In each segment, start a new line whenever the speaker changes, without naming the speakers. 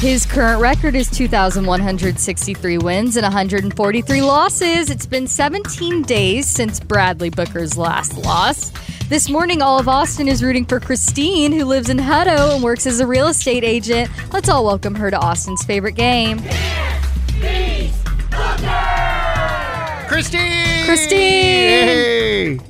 His current record is 2,163 wins and 143 losses. It's been 17 days since Bradley Booker's last loss. This morning, all of Austin is rooting for Christine, who lives in Hutto and works as a real estate agent. Let's all welcome her to Austin's favorite game.
Christine!
Christine!
Hey!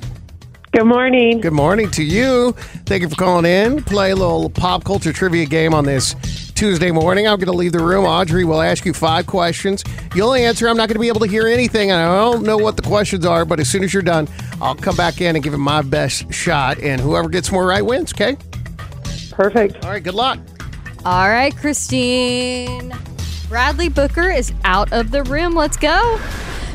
Good morning.
Good morning to you. Thank you for calling in. Play a little pop culture trivia game on this Tuesday morning. I'm going to leave the room. Audrey will ask you five questions. You'll answer. I'm not going to be able to hear anything, and I don't know what the questions are, but as soon as you're done, I'll come back in and give it my best shot, and whoever gets more right wins, okay?
Perfect.
All right, good luck.
All right, Christine. Bradley Booker is out of the room. Let's go.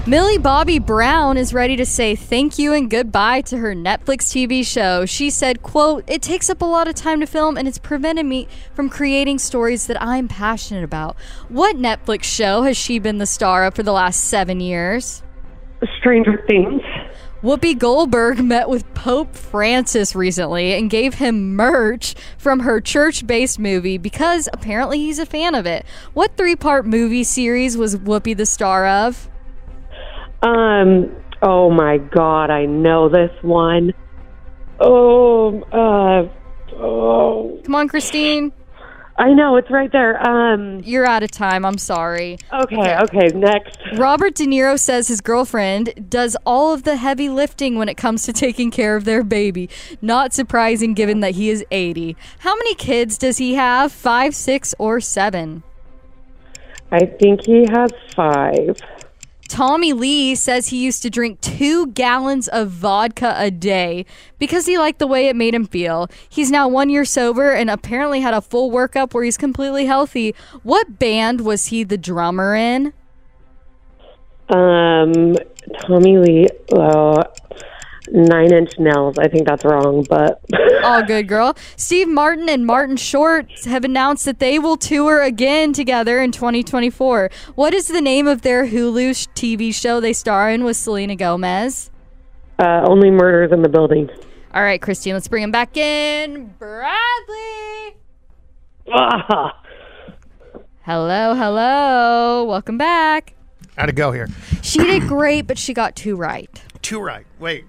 Millie Bobby Brown is ready to say thank you and goodbye to her Netflix TV show. She said, quote, It takes up a lot of time to film and it's prevented me from creating stories that I'm passionate about. What Netflix show has she been the star of for the last seven years?
Stranger Things.
Whoopi Goldberg met with Pope Francis recently and gave him merch from her church based movie because apparently he's a fan of it. What three part movie series was Whoopi the star of?
Um. Oh my God, I know this one. Oh. Uh. Oh.
Come on, Christine.
I know it's right there. Um.
You're out of time. I'm sorry.
Okay. Okay. Next.
Robert De Niro says his girlfriend does all of the heavy lifting when it comes to taking care of their baby. Not surprising given that he is 80. How many kids does he have? Five, six, or seven?
I think he has five.
Tommy Lee says he used to drink two gallons of vodka a day because he liked the way it made him feel. He's now one year sober and apparently had a full workup where he's completely healthy. What band was he the drummer in?
Um. Tommy Lee. Uh, Nine Inch Nails. I think that's wrong, but
All good, girl. Steve Martin and Martin Short have announced that they will tour again together in 2024. What is the name of their Hulu TV show they star in with Selena Gomez?
uh, only murders in the building.
All right, Christine, let's bring him back in. Bradley.
Ah.
Hello, hello. Welcome back.
How'd it go here?
She did great, but she got two right.
Two right. Wait.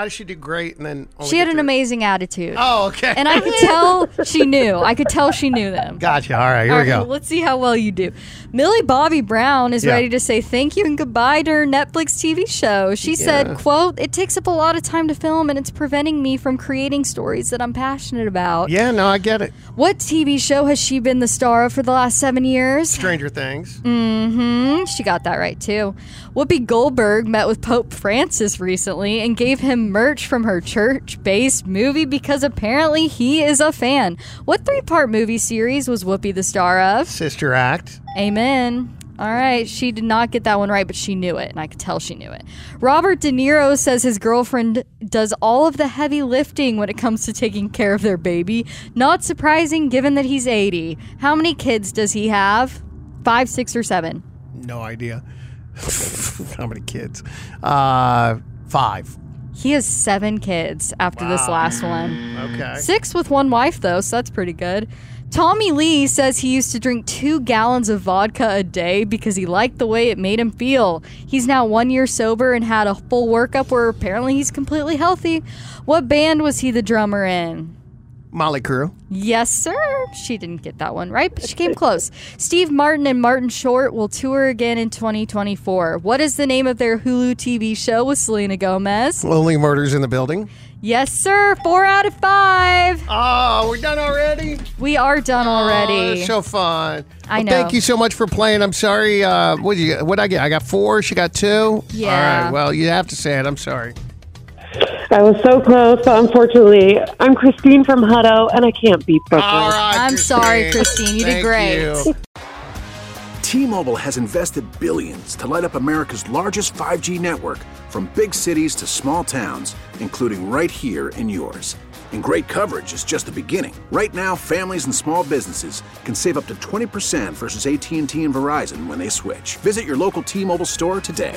How did she do great and then only
She had an amazing attitude.
Oh, okay.
And I could tell she knew. I could tell she knew them.
Gotcha. All right, here
All
we
right,
go.
let's see how well you do. Millie Bobby Brown is
Yeah.
ready to say thank you and goodbye to her Netflix TV show. She said, quote, It takes up a lot of time to film and it's preventing me from creating stories that I'm passionate about.
Yeah, no, I get it.
What TV show has she been the star of for the last seven years?
Stranger Things.
Mm-hmm. She got that right too. Whoopi Goldberg met with Pope Francis recently and gave him merch from her church-based movie because apparently he is a fan. What three-part movie series was Whoopi the star of?
Sister Act.
Amen. All right, she did not get that one right, but she knew it, and I could tell she knew it. Robert De Niro says his girlfriend does all of the heavy lifting when it comes to taking care of their baby. Not surprising given that he's 80. How many kids does he have? Five, six, or seven?
No idea. How many kids? Uh, five.
He has seven kids after this last one.
Okay.
Six with one wife, though, so that's pretty good. Tommy Lee says he used to drink two gallons of vodka a day because he liked the way it made him feel. He's now one year sober and had a full workup where apparently he's completely healthy. What band was he the drummer in?
Mötley Crüe.
Yes, sir. She didn't get that one right, but she came close. Steve Martin and Martin Short will tour again in 2024. What is the name of their Hulu TV show with Selena Gomez?
Only murders in the building.
Yes, sir. Four out of five.
Oh, we're done already?
We are done
Oh,
already.
that's so fun.
I
Well,
know.
Thank you so much for playing. I'm sorry. Uh, what did you? What I get? I got four. She got two.
Yeah.
All right. Well, you have to say it. I'm sorry.
I was so close, but unfortunately, I'm Christine from Hutto, and I can't beat Booker.
All right.
I'm sorry, Christine. You did great.
you.
T-Mobile has invested billions to light up America's largest 5G network from big cities to small towns, including right here in yours. And great coverage is just the beginning. Right now, families and small businesses can save up to 20% versus AT&T and Verizon when they switch. Visit your local T-Mobile store today.